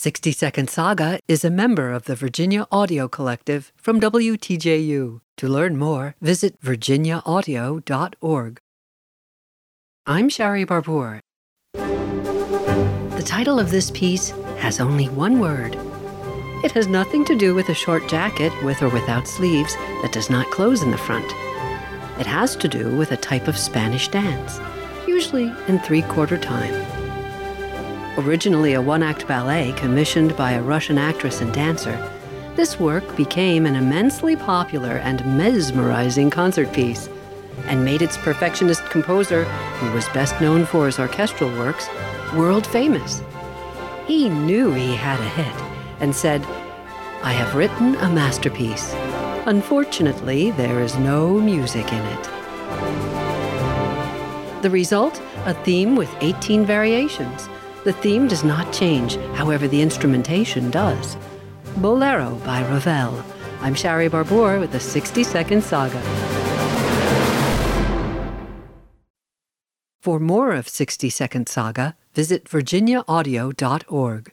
60 Second Saga is a member of the Virginia Audio Collective from WTJU. To learn more, visit virginiaaudio.org. I'm Shari Barbour. The title of this piece has only one word. It has nothing to do with a short jacket with or without sleeves that does not close in the front. It has to do with a type of Spanish dance, usually in three quarter time. Originally a one act ballet commissioned by a Russian actress and dancer, this work became an immensely popular and mesmerizing concert piece and made its perfectionist composer, who was best known for his orchestral works, world famous. He knew he had a hit and said, I have written a masterpiece. Unfortunately, there is no music in it. The result? A theme with 18 variations. The theme does not change, however, the instrumentation does. Bolero by Ravel. I'm Shari Barbour with the 60 Second Saga. For more of 60 Second Saga, visit virginiaaudio.org.